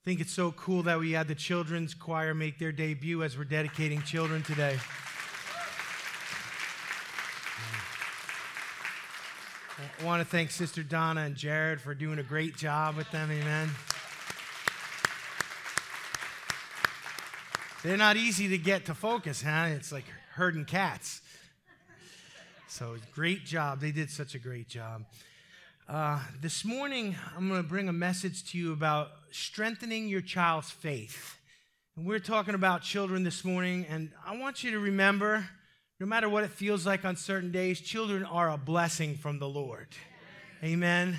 I think it's so cool that we had the children's choir make their debut as we're dedicating children today. I want to thank Sister Donna and Jared for doing a great job with them. Amen. They're not easy to get to focus, huh? It's like herding cats. So, great job. They did such a great job. Uh, this morning, I'm going to bring a message to you about strengthening your child's faith. And we're talking about children this morning, and I want you to remember no matter what it feels like on certain days, children are a blessing from the Lord. Amen.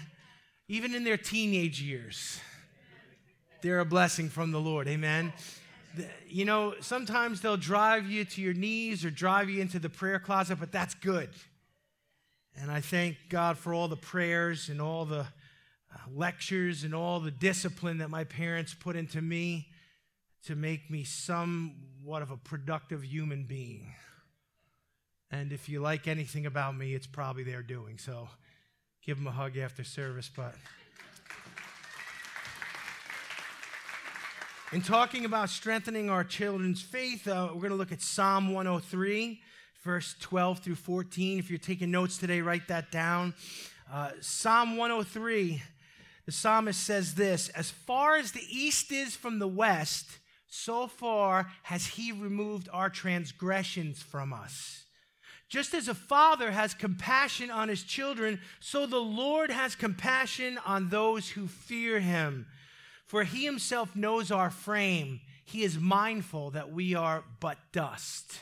Even in their teenage years, they're a blessing from the Lord. Amen. You know, sometimes they'll drive you to your knees or drive you into the prayer closet, but that's good. And I thank God for all the prayers and all the lectures and all the discipline that my parents put into me to make me somewhat of a productive human being. And if you like anything about me, it's probably their doing. So give them a hug after service. But in talking about strengthening our children's faith, uh, we're going to look at Psalm 103 verse 12 through 14. If you're taking notes today, write that down. Uh, Psalm 103, the psalmist says this As far as the east is from the west, so far has he removed our transgressions from us. Just as a father has compassion on his children, so the Lord has compassion on those who fear him. For he himself knows our frame. He is mindful that we are but dust.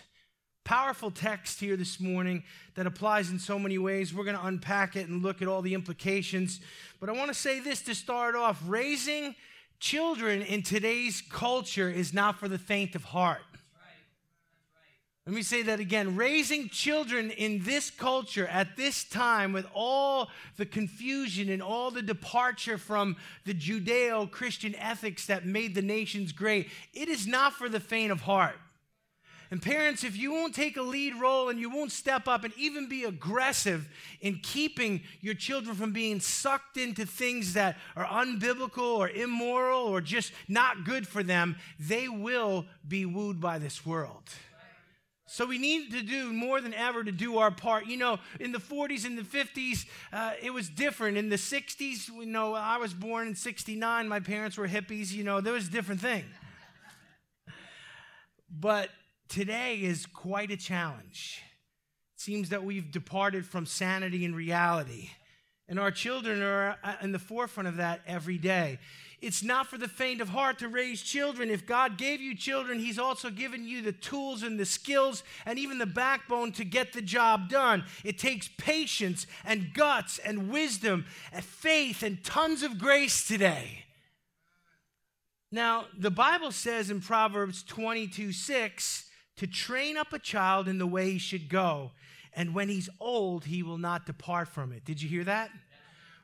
Powerful text here this morning that applies in so many ways. We're going to unpack it and look at all the implications. But I want to say this to start off raising children in today's culture is not for the faint of heart. Let me say that again. Raising children in this culture at this time, with all the confusion and all the departure from the Judeo Christian ethics that made the nations great, it is not for the faint of heart. And parents, if you won't take a lead role and you won't step up and even be aggressive in keeping your children from being sucked into things that are unbiblical or immoral or just not good for them, they will be wooed by this world. So we need to do more than ever to do our part. You know, in the 40s and the 50s, uh, it was different. In the 60s, you know, I was born in 69. My parents were hippies. You know, there was a different thing. But today is quite a challenge. It seems that we've departed from sanity and reality, and our children are uh, in the forefront of that every day. It's not for the faint of heart to raise children. If God gave you children, He's also given you the tools and the skills and even the backbone to get the job done. It takes patience and guts and wisdom and faith and tons of grace today. Now, the Bible says in Proverbs 22 6, to train up a child in the way he should go, and when he's old, he will not depart from it. Did you hear that?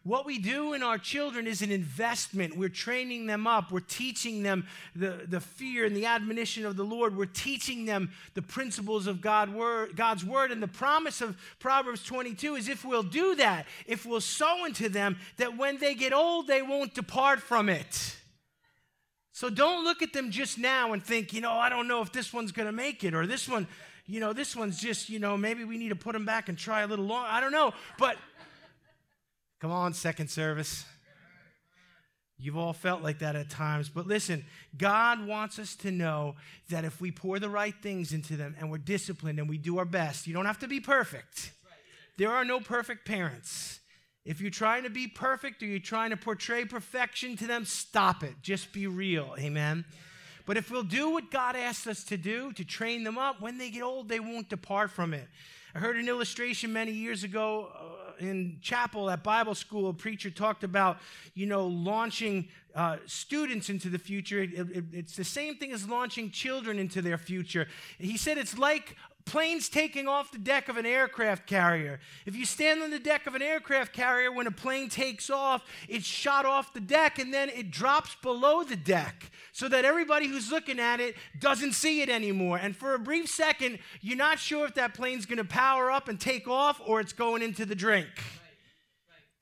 What we do in our children is an investment. We're training them up. We're teaching them the, the fear and the admonition of the Lord. We're teaching them the principles of God word, God's word. And the promise of Proverbs 22 is if we'll do that, if we'll sow into them, that when they get old, they won't depart from it. So don't look at them just now and think, you know, I don't know if this one's going to make it or this one, you know, this one's just, you know, maybe we need to put them back and try a little longer. I don't know. But come on, second service. You've all felt like that at times. But listen, God wants us to know that if we pour the right things into them and we're disciplined and we do our best, you don't have to be perfect. There are no perfect parents. If you're trying to be perfect or you're trying to portray perfection to them, stop it. Just be real. Amen. But if we'll do what God asks us to do, to train them up, when they get old, they won't depart from it. I heard an illustration many years ago uh, in chapel at Bible school. A preacher talked about, you know, launching uh, students into the future. It, it, it's the same thing as launching children into their future. He said it's like planes taking off the deck of an aircraft carrier. If you stand on the deck of an aircraft carrier, when a plane takes off, it's shot off the deck and then it drops below the deck so that everybody who's looking at it doesn't see it anymore. And for a brief second, you're not sure if that plane's going to power up and take off or it's going into the drink.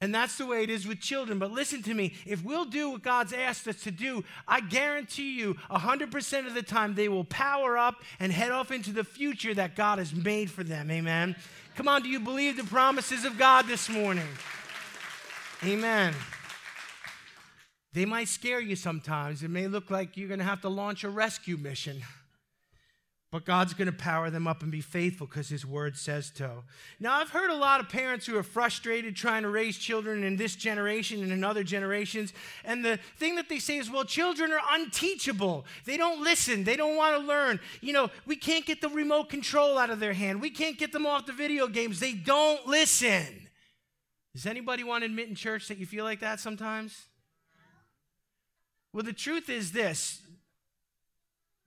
And that's the way it is with children. But listen to me if we'll do what God's asked us to do, I guarantee you 100% of the time they will power up and head off into the future that God has made for them. Amen. Come on, do you believe the promises of God this morning? Amen. They might scare you sometimes. It may look like you're going to have to launch a rescue mission. But God's going to power them up and be faithful because His word says so. Now, I've heard a lot of parents who are frustrated trying to raise children in this generation and in other generations. And the thing that they say is, well, children are unteachable. They don't listen. They don't want to learn. You know, we can't get the remote control out of their hand. We can't get them off the video games. They don't listen. Does anybody want to admit in church that you feel like that sometimes? Well, the truth is this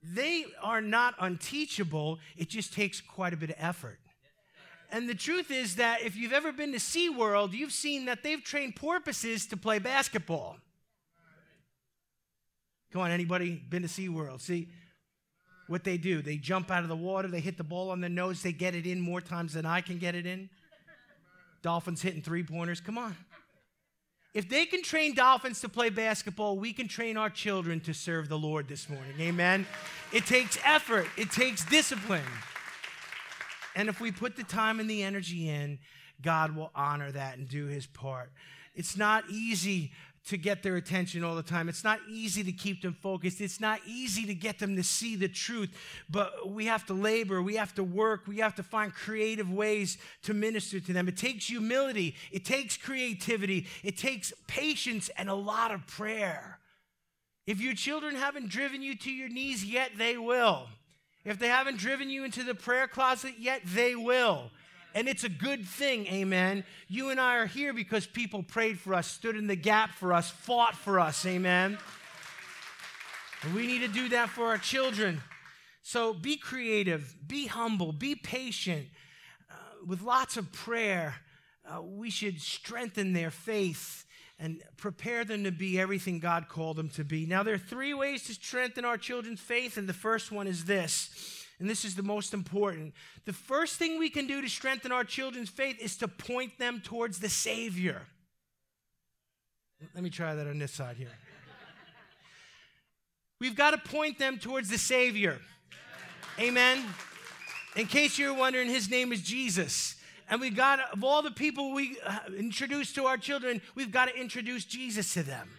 they are not unteachable, it just takes quite a bit of effort. And the truth is that if you've ever been to SeaWorld, you've seen that they've trained porpoises to play basketball. Come on, anybody been to SeaWorld? See what they do. They jump out of the water, they hit the ball on their nose, they get it in more times than I can get it in. Dolphins hitting three pointers. Come on. If they can train dolphins to play basketball, we can train our children to serve the Lord this morning. Amen. It takes effort, it takes discipline. And if we put the time and the energy in, God will honor that and do his part. It's not easy to get their attention all the time. It's not easy to keep them focused. It's not easy to get them to see the truth, but we have to labor, we have to work, we have to find creative ways to minister to them. It takes humility, it takes creativity, it takes patience and a lot of prayer. If your children haven't driven you to your knees yet, they will. If they haven't driven you into the prayer closet yet, they will. And it's a good thing, amen. You and I are here because people prayed for us, stood in the gap for us, fought for us, amen. And we need to do that for our children. So be creative, be humble, be patient. Uh, with lots of prayer, uh, we should strengthen their faith and prepare them to be everything God called them to be. Now, there are three ways to strengthen our children's faith, and the first one is this and this is the most important. The first thing we can do to strengthen our children's faith is to point them towards the Savior. Let me try that on this side here. We've got to point them towards the Savior. Amen. In case you're wondering, his name is Jesus. And we got, of all the people we uh, introduce to our children, we've got to introduce Jesus to them.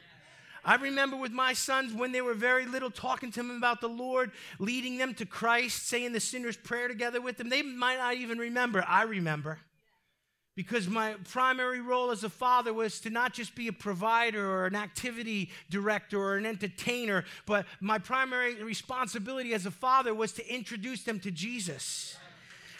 I remember with my sons when they were very little talking to them about the Lord, leading them to Christ, saying the sinner's prayer together with them. They might not even remember. I remember. Because my primary role as a father was to not just be a provider or an activity director or an entertainer, but my primary responsibility as a father was to introduce them to Jesus.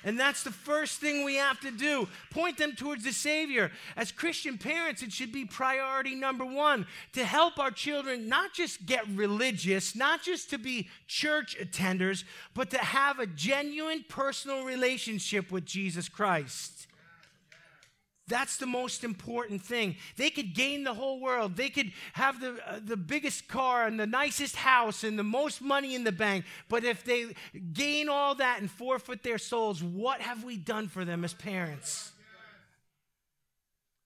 And that's the first thing we have to do point them towards the Savior. As Christian parents, it should be priority number one to help our children not just get religious, not just to be church attenders, but to have a genuine personal relationship with Jesus Christ. That's the most important thing. They could gain the whole world. They could have the, uh, the biggest car and the nicest house and the most money in the bank. But if they gain all that and forfeit their souls, what have we done for them as parents?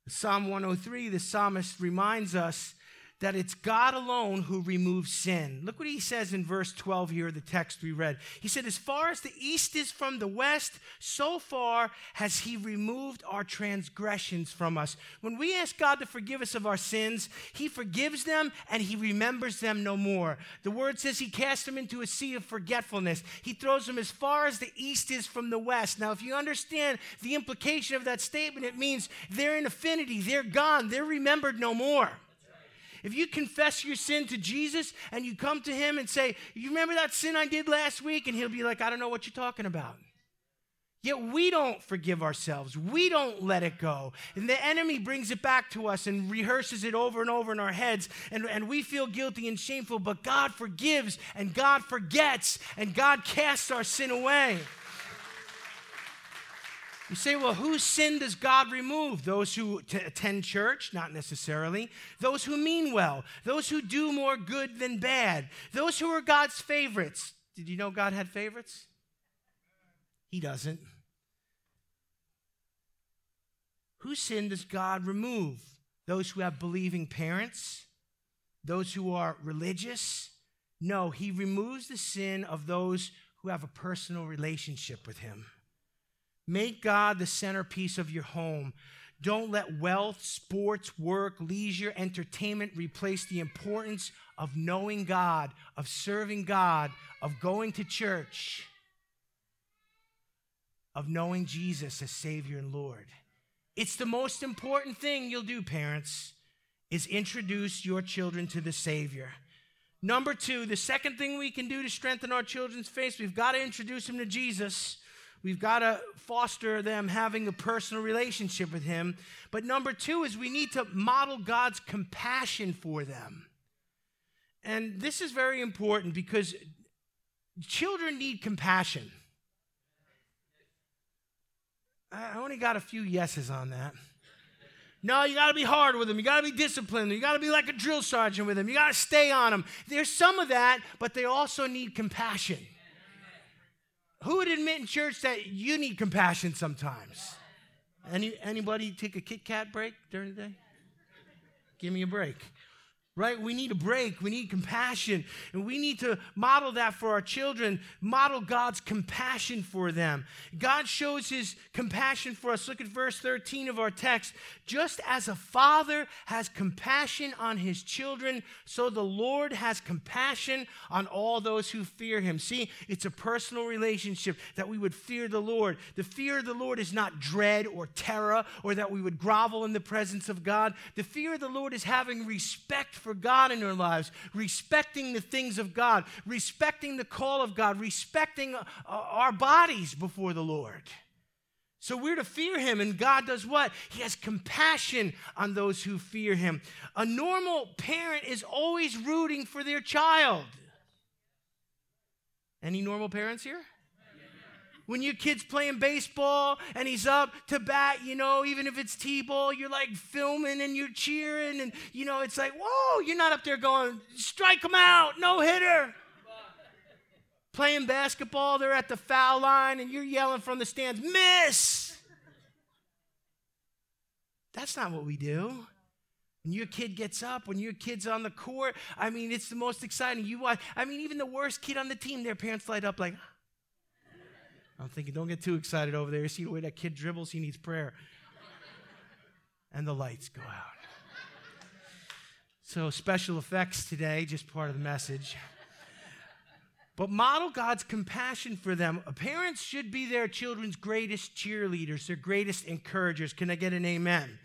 Psalm 103, the psalmist reminds us that it's God alone who removes sin. Look what he says in verse 12 here, the text we read. He said, As far as the east is from the west, so far has he removed our transgressions from us. When we ask God to forgive us of our sins, he forgives them and he remembers them no more. The word says he casts them into a sea of forgetfulness. He throws them as far as the east is from the west. Now, if you understand the implication of that statement, it means they're in affinity, they're gone, they're remembered no more. If you confess your sin to Jesus and you come to him and say, You remember that sin I did last week? And he'll be like, I don't know what you're talking about. Yet we don't forgive ourselves. We don't let it go. And the enemy brings it back to us and rehearses it over and over in our heads. And, and we feel guilty and shameful. But God forgives and God forgets and God casts our sin away. You say, well, whose sin does God remove? Those who t- attend church? Not necessarily. Those who mean well. Those who do more good than bad. Those who are God's favorites. Did you know God had favorites? He doesn't. Whose sin does God remove? those who have believing parents, those who are religious. No, he removes the sin of those who have a personal relationship with him. Make God the centerpiece of your home. Don't let wealth, sports, work, leisure, entertainment replace the importance of knowing God, of serving God, of going to church, of knowing Jesus as Savior and Lord. It's the most important thing you'll do, parents, is introduce your children to the Savior. Number two, the second thing we can do to strengthen our children's faith, we've got to introduce them to Jesus. We've got to foster them having a personal relationship with Him. But number two is we need to model God's compassion for them. And this is very important because children need compassion. I only got a few yeses on that. No, you got to be hard with them. You got to be disciplined. You got to be like a drill sergeant with them. You got to stay on them. There's some of that, but they also need compassion. Who would admit in church that you need compassion sometimes? Any, anybody take a Kit Kat break during the day? Give me a break right? We need a break. We need compassion. And we need to model that for our children, model God's compassion for them. God shows his compassion for us. Look at verse 13 of our text. Just as a father has compassion on his children, so the Lord has compassion on all those who fear him. See, it's a personal relationship that we would fear the Lord. The fear of the Lord is not dread or terror or that we would grovel in the presence of God. The fear of the Lord is having respect for God in our lives, respecting the things of God, respecting the call of God, respecting uh, our bodies before the Lord. So we're to fear him, and God does what? He has compassion on those who fear him. A normal parent is always rooting for their child. Any normal parents here? When your kid's playing baseball and he's up to bat, you know, even if it's T ball, you're like filming and you're cheering. And, you know, it's like, whoa, you're not up there going, strike him out, no hitter. playing basketball, they're at the foul line and you're yelling from the stands, miss. That's not what we do. When your kid gets up, when your kid's on the court, I mean, it's the most exciting. You watch, I mean, even the worst kid on the team, their parents light up like, I'm thinking, don't get too excited over there. You see the way that kid dribbles? He needs prayer. and the lights go out. So, special effects today, just part of the message. But model God's compassion for them. Parents should be their children's greatest cheerleaders, their greatest encouragers. Can I get an amen?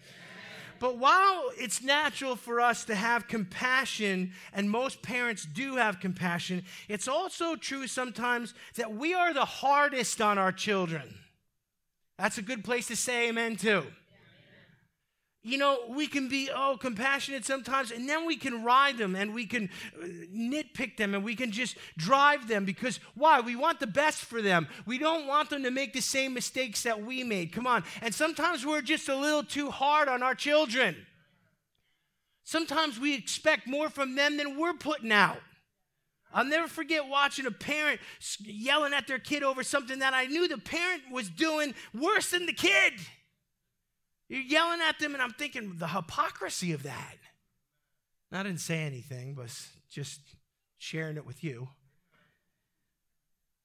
But while it's natural for us to have compassion, and most parents do have compassion, it's also true sometimes that we are the hardest on our children. That's a good place to say amen to you know, we can be, oh, compassionate sometimes, and then we can ride them and we can uh, nitpick them and we can just drive them because why? We want the best for them. We don't want them to make the same mistakes that we made. Come on. And sometimes we're just a little too hard on our children. Sometimes we expect more from them than we're putting out. I'll never forget watching a parent yelling at their kid over something that I knew the parent was doing worse than the kid. You're yelling at them, and I'm thinking the hypocrisy of that. I didn't say anything, but just sharing it with you.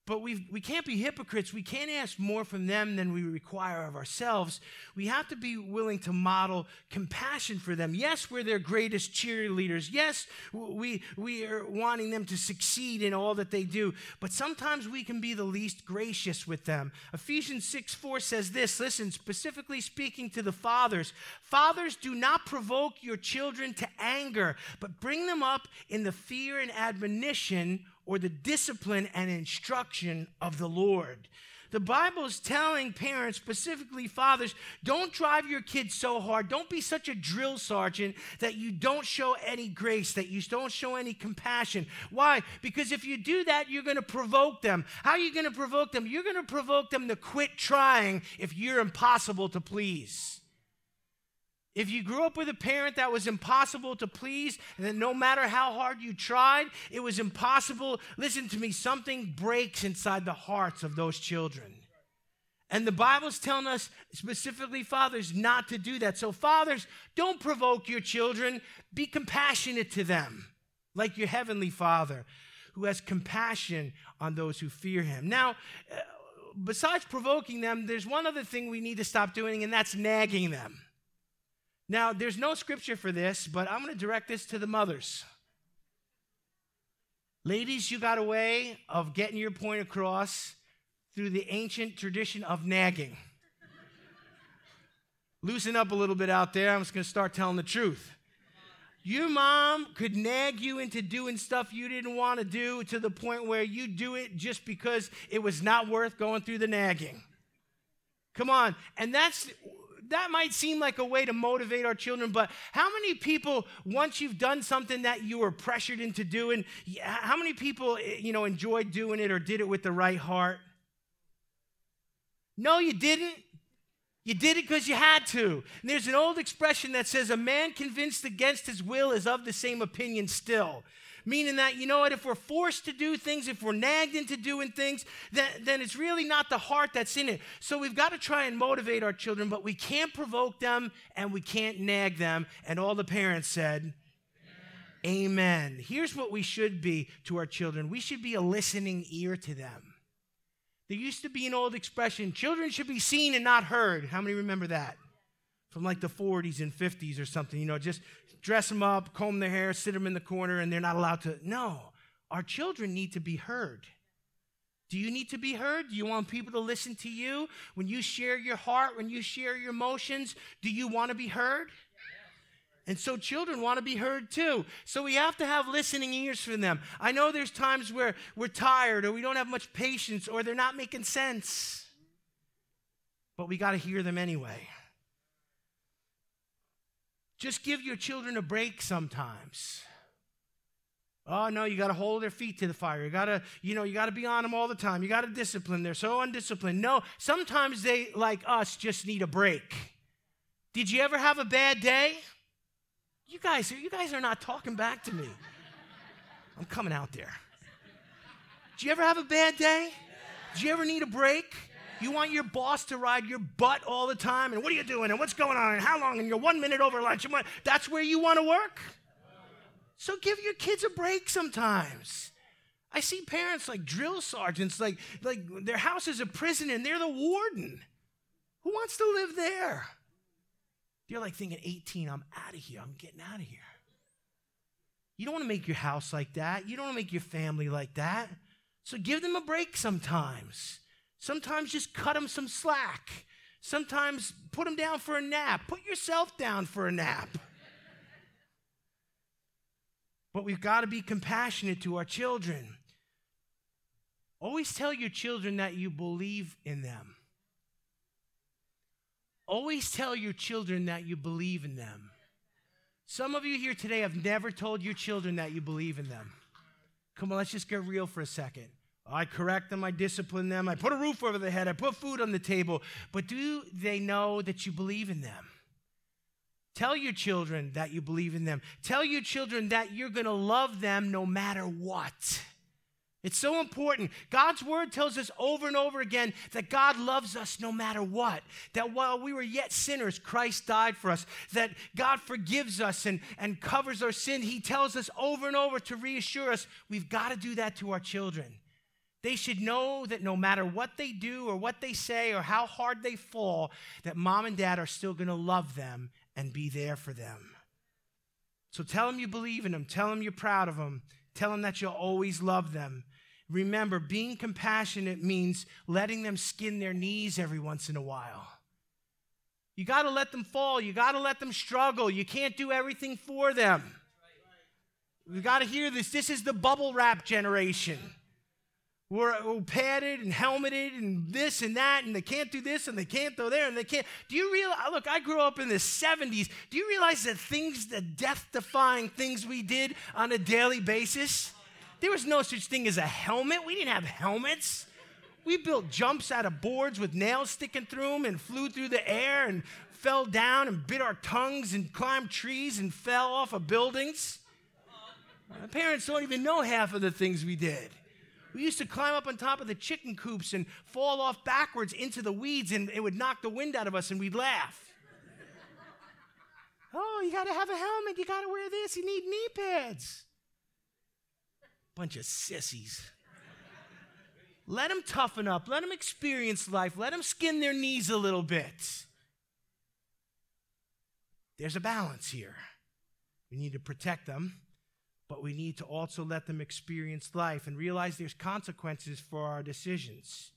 But we we can't be hypocrites. We can't ask more from them than we require of ourselves. We have to be willing to model compassion for them. Yes, we're their greatest cheerleaders. Yes, we, we are wanting them to succeed in all that they do. But sometimes we can be the least gracious with them. Ephesians 6 4 says this listen, specifically speaking to the fathers Fathers, do not provoke your children to anger, but bring them up in the fear and admonition or the discipline and instruction of the Lord. The Bible is telling parents, specifically fathers, don't drive your kids so hard. Don't be such a drill sergeant that you don't show any grace, that you don't show any compassion. Why? Because if you do that, you're going to provoke them. How are you going to provoke them? You're going to provoke them to quit trying if you're impossible to please. If you grew up with a parent that was impossible to please, and that no matter how hard you tried, it was impossible, listen to me, something breaks inside the hearts of those children. And the Bible's telling us, specifically fathers, not to do that. So, fathers, don't provoke your children. Be compassionate to them, like your heavenly Father, who has compassion on those who fear him. Now, uh, besides provoking them, there's one other thing we need to stop doing, and that's nagging them. Now, there's no scripture for this, but I'm going to direct this to the mothers. Ladies, you got a way of getting your point across through the ancient tradition of nagging. Loosen up a little bit out there. I'm just going to start telling the truth. Your mom could nag you into doing stuff you didn't want to do to the point where you do it just because it was not worth going through the nagging. Come on. And that's that might seem like a way to motivate our children, but how many people, once you've done something that you were pressured into doing, how many people, eh, you know, enjoyed doing it or did it with the right heart? No, you didn't. You did it because you had to. And there's an old expression that says, A man convinced against his will is of the same opinion still. Meaning that, you know what, if we're forced to do things, if we're nagged into doing things, then, then it's really not the heart that's in it. So we've got to try and motivate our children, but we can't provoke them and we can't nag them. And all the parents said, Amen. Amen. Here's what we should be to our children we should be a listening ear to them. There used to be an old expression children should be seen and not heard. How many remember that? From like the 40s and 50s or something, you know, just dress them up, comb their hair, sit them in the corner, and they're not allowed to. No, our children need to be heard. Do you need to be heard? Do you want people to listen to you? When you share your heart, when you share your emotions, do you want to be heard? And so children want to be heard too. So we have to have listening ears for them. I know there's times where we're tired or we don't have much patience or they're not making sense. But we got to hear them anyway. Just give your children a break sometimes. Oh no, you got to hold their feet to the fire. You got to, you know, you got to be on them all the time. You got to discipline. They're so undisciplined. No, sometimes they like us just need a break. Did you ever have a bad day? You guys, you guys are not talking back to me. I'm coming out there. Do you ever have a bad day? Do you ever need a break? You want your boss to ride your butt all the time, and what are you doing, and what's going on, and how long, and you're one minute over lunch. And that's where you want to work? So give your kids a break sometimes. I see parents like drill sergeants, like, like their house is a prison and they're the warden. Who wants to live there? You're like thinking, 18, I'm out of here. I'm getting out of here. You don't want to make your house like that. You don't want to make your family like that. So give them a break sometimes. Sometimes just cut them some slack. Sometimes put them down for a nap. Put yourself down for a nap. But we've got to be compassionate to our children. Always tell your children that you believe in them. Always tell your children that you believe in them. Some of you here today have never told your children that you believe in them. Come on, let's just get real for a second. I correct them, I discipline them, I put a roof over their head, I put food on the table. But do they know that you believe in them? Tell your children that you believe in them. Tell your children that you're going to love them no matter what. It's so important. God's word tells us over and over again that God loves us no matter what. That while we were yet sinners, Christ died for us. That God forgives us and, and covers our sin. He tells us over and over to reassure us we've got to do that to our children. They should know that no matter what they do or what they say or how hard they fall, that mom and dad are still going to love them and be there for them. So tell them you believe in them. Tell them you're proud of them. Tell them that you'll always love them. Remember, being compassionate means letting them skin their knees every once in a while. You got to let them fall. You got to let them struggle. You can't do everything for them. We got to hear this. This is the bubble wrap generation. We're, padded and helmeted and this and that, and they can't do this and they can't go there and they can't. Do you realize? Uh, look, I grew up in the 70s. Do you realize that things, the death defying things we did on a daily basis? There was no such thing as a helmet. We didn't have helmets. We built jumps out of boards with nails sticking through them and flew through the air and fell down and bit our tongues and climbed trees and fell off of buildings. My parents don't even know half of the things we did. We used to climb up on top of the chicken coops and fall off backwards into the weeds, and it would knock the wind out of us, and we'd laugh. oh, you got to have a helmet. You got to wear this. You need knee pads. Bunch of sissies. Let them toughen up. Let them experience life. Let them skin their knees a little bit. There's a balance here. We need to protect them, but we need to also let them experience life and realize there's consequences for our decisions.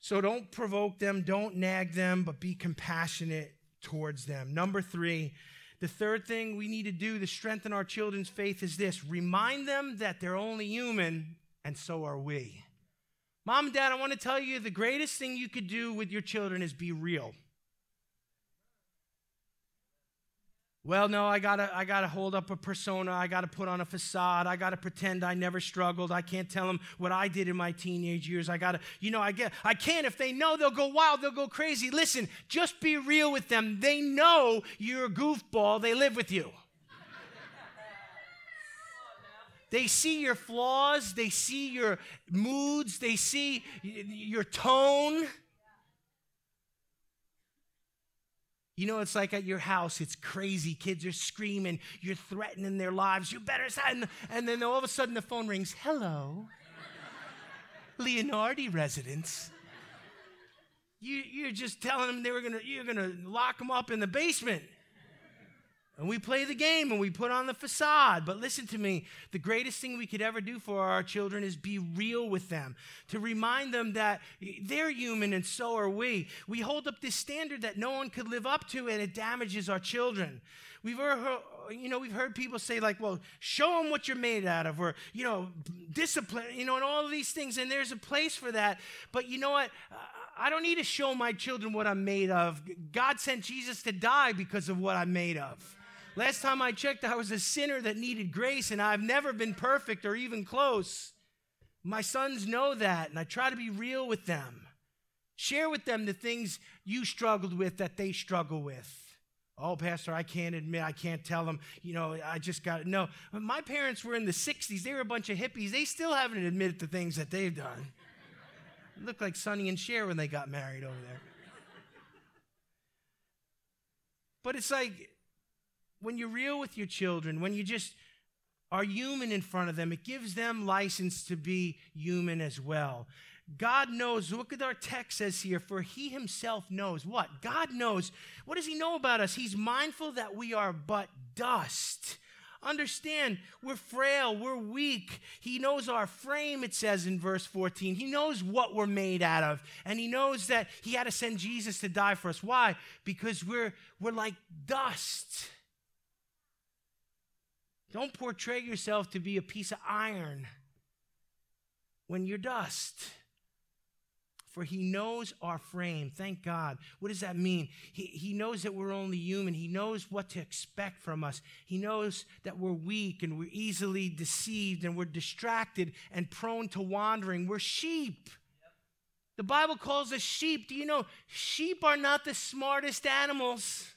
So don't provoke them, don't nag them, but be compassionate towards them. Number three, the third thing we need to do to strengthen our children's faith is this remind them that they're only human, and so are we. Mom and dad, I want to tell you the greatest thing you could do with your children is be real. Well, no, I gotta, I gotta hold up a persona. I gotta put on a facade. I gotta pretend I never struggled. I can't tell them what I did in my teenage years. I gotta, you know, I get, I can't. If they know, they'll go wild. They'll go crazy. Listen, just be real with them. They know you're a goofball. They live with you. They see your flaws, they see your moods, they see your tone. You know, it's like at your house, it's crazy. Kids are screaming, you're threatening their lives. You better sign. And then all of a sudden the phone rings. Hello, Leonardi residence. You, you're just telling them they were gonna, you're gonna lock them up in the basement. And we play the game and we put on the facade. But listen to me the greatest thing we could ever do for our children is be real with them, to remind them that they're human and so are we. We hold up this standard that no one could live up to and it damages our children. We've heard, you know, we've heard people say, like, well, show them what you're made out of, or, you know, discipline, you know, and all these things. And there's a place for that. But you know what? I don't need to show my children what I'm made of. God sent Jesus to die because of what I'm made of. Last time I checked, I was a sinner that needed grace, and I've never been perfect or even close. My sons know that, and I try to be real with them. Share with them the things you struggled with that they struggle with. Oh, Pastor, I can't admit, I can't tell them, you know, I just got to know. My parents were in the 60s. They were a bunch of hippies. They still haven't admitted the things that they've done. Looked like Sonny and Cher when they got married over there. But it's like, when you're real with your children, when you just are human in front of them, it gives them license to be human as well. God knows, look at our text says here, for he himself knows what? God knows. What does he know about us? He's mindful that we are but dust. Understand, we're frail, we're weak. He knows our frame, it says in verse 14. He knows what we're made out of. And he knows that he had to send Jesus to die for us. Why? Because we're, we're like dust. Don't portray yourself to be a piece of iron when you're dust. For he knows our frame. Thank God. What does that mean? He, he knows that we're only human. He knows what to expect from us. He knows that we're weak and we're easily deceived and we're distracted and prone to wandering. We're sheep. The Bible calls us sheep. Do you know sheep are not the smartest animals?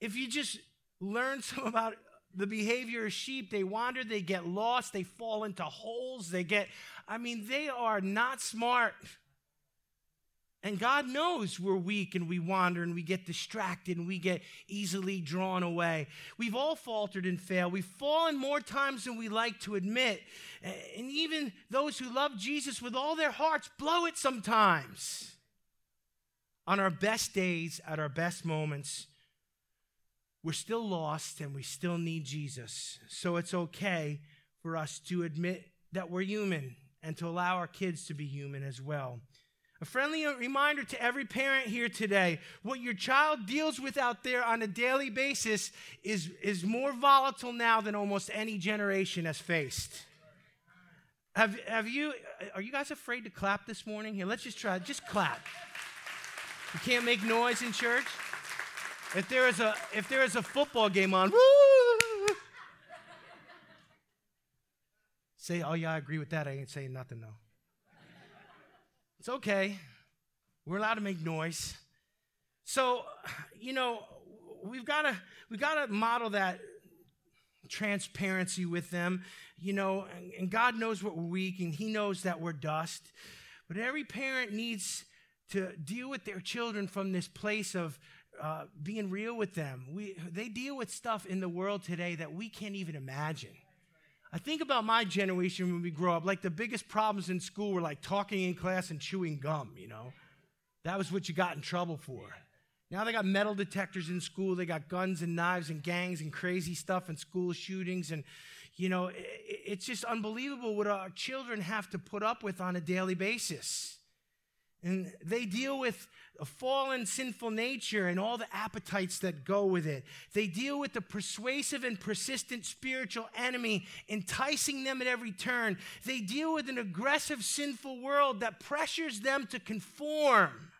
If you just learn some about the behavior of sheep. They wander, they get lost, they fall into holes, they get, I mean, they are not smart. And God knows we're weak and we wander and we get distracted and we get easily drawn away. We've all faltered and failed. We've fallen more times than we like to admit. And even those who love Jesus with all their hearts blow it sometimes. On our best days, at our best moments, we're still lost and we still need Jesus. So it's okay for us to admit that we're human and to allow our kids to be human as well. A friendly reminder to every parent here today what your child deals with out there on a daily basis is, is more volatile now than almost any generation has faced. Have, have you, are you guys afraid to clap this morning? Here, let's just try, just clap. You can't make noise in church? If there is a if there is a football game on, woo! Say, oh yeah, I agree with that. I ain't saying nothing though. It's okay. We're allowed to make noise. So, you know, we've got to we've got to model that transparency with them, you know, and, and God knows what we're weak and He knows that we're dust. But every parent needs to deal with their children from this place of uh, being real with them. We, they deal with stuff in the world today that we can't even imagine. I think about my generation when we grow up, like the biggest problems in school were like talking in class and chewing gum, you know? That was what you got in trouble for. Now they got metal detectors in school, they got guns and knives and gangs and crazy stuff and school shootings. And, you know, it's just unbelievable what our children have to put up with on a daily basis. And they deal with a fallen, sinful nature and all the appetites that go with it. They deal with the persuasive and persistent spiritual enemy, enticing them at every turn. They deal with an aggressive, sinful world that pressures them to conform.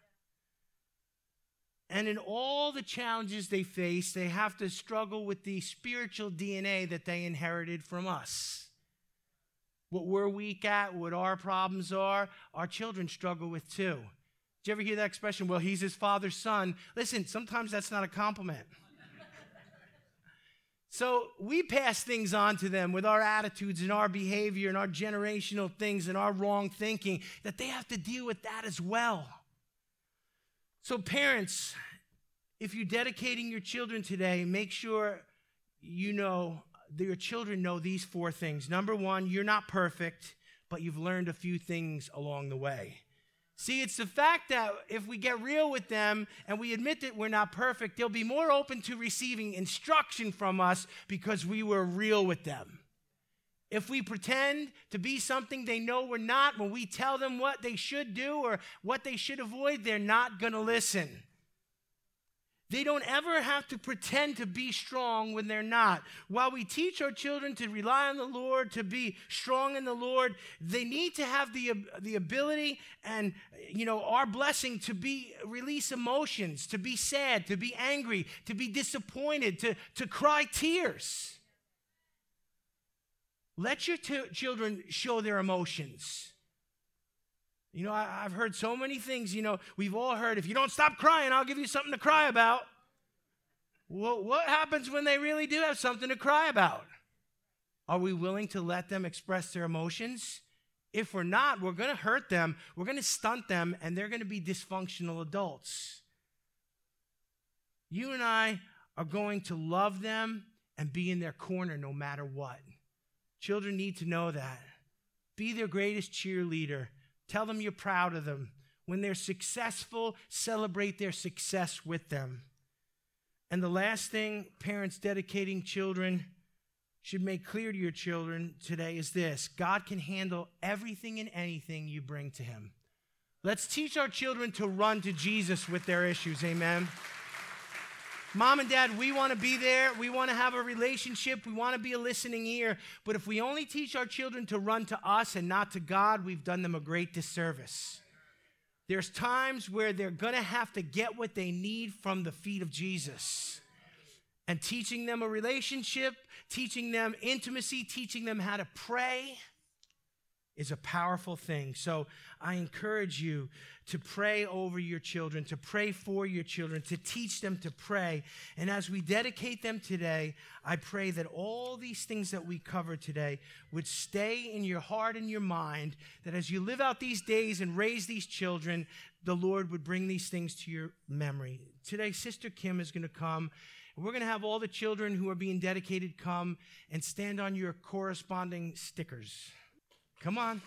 And in all the challenges they face, they have to struggle with the spiritual DNA that they inherited from us what we're weak at, what our problems are, our children struggle with too. Did you ever hear that expression? Well, he's his father's son. Listen, sometimes that's not a compliment. so we pass things on to them with our attitudes and our behavior and our generational things and our wrong thinking that they have to deal with that as well. So, parents, if you're dedicating your children today, make sure you know your children know these four things. Number one, you're not perfect, but you've learned a few things along the way. See, it's the fact that if we get real with them and we admit that we're not perfect, they'll be more open to receiving instruction from us because we were real with them. If we pretend to be something they know we're not, when we tell them what they should do or what they should avoid, they're not going to listen. They don't ever have to pretend to be strong when they're not. While we teach our children to rely on the Lord, to be strong in the Lord, they need to have the, the ability and, you know, our blessing to be, release emotions, to be sad, to be angry, to be disappointed, to, to cry tears. Let your t- children show their emotions. You know, I, have heard so many things. You know, we've all heard if you don't stop crying, I'll give you something to cry about. Well, what happens when they really do have something to cry about? Are we willing to let them express their emotions? If we're not, we're going to hurt them, we're going to stunt them, and they're going to be dysfunctional adults. You and I are going to love them and be in their corner no matter what. Children need to know that. Be their greatest cheerleader Tell them you're proud of them. When they're successful, celebrate their success with them. And the last thing parents dedicating children should make clear to your children today is this God can handle everything and anything you bring to Him. Let's teach our children to run to Jesus with their issues. Amen. Mom and dad, we want to be there. We want to have a relationship. We want to be a listening ear. But if we only teach our children to run to us and not to God, we've done them a great disservice. There's times where they're going to have to get what they need from the feet of Jesus. And teaching them a relationship, teaching them intimacy, teaching them how to pray is a powerful thing. So I encourage you to pray over your children, to pray for your children, to teach them to pray. And as we dedicate them today, I pray that all these things that we cover today would stay in your heart and your mind, that as you live out these days and raise these children, the Lord would bring these things to your memory. Today, Sister Kim is going to come. We're going to have all the children who are being dedicated come and stand on your corresponding stickers. Come on.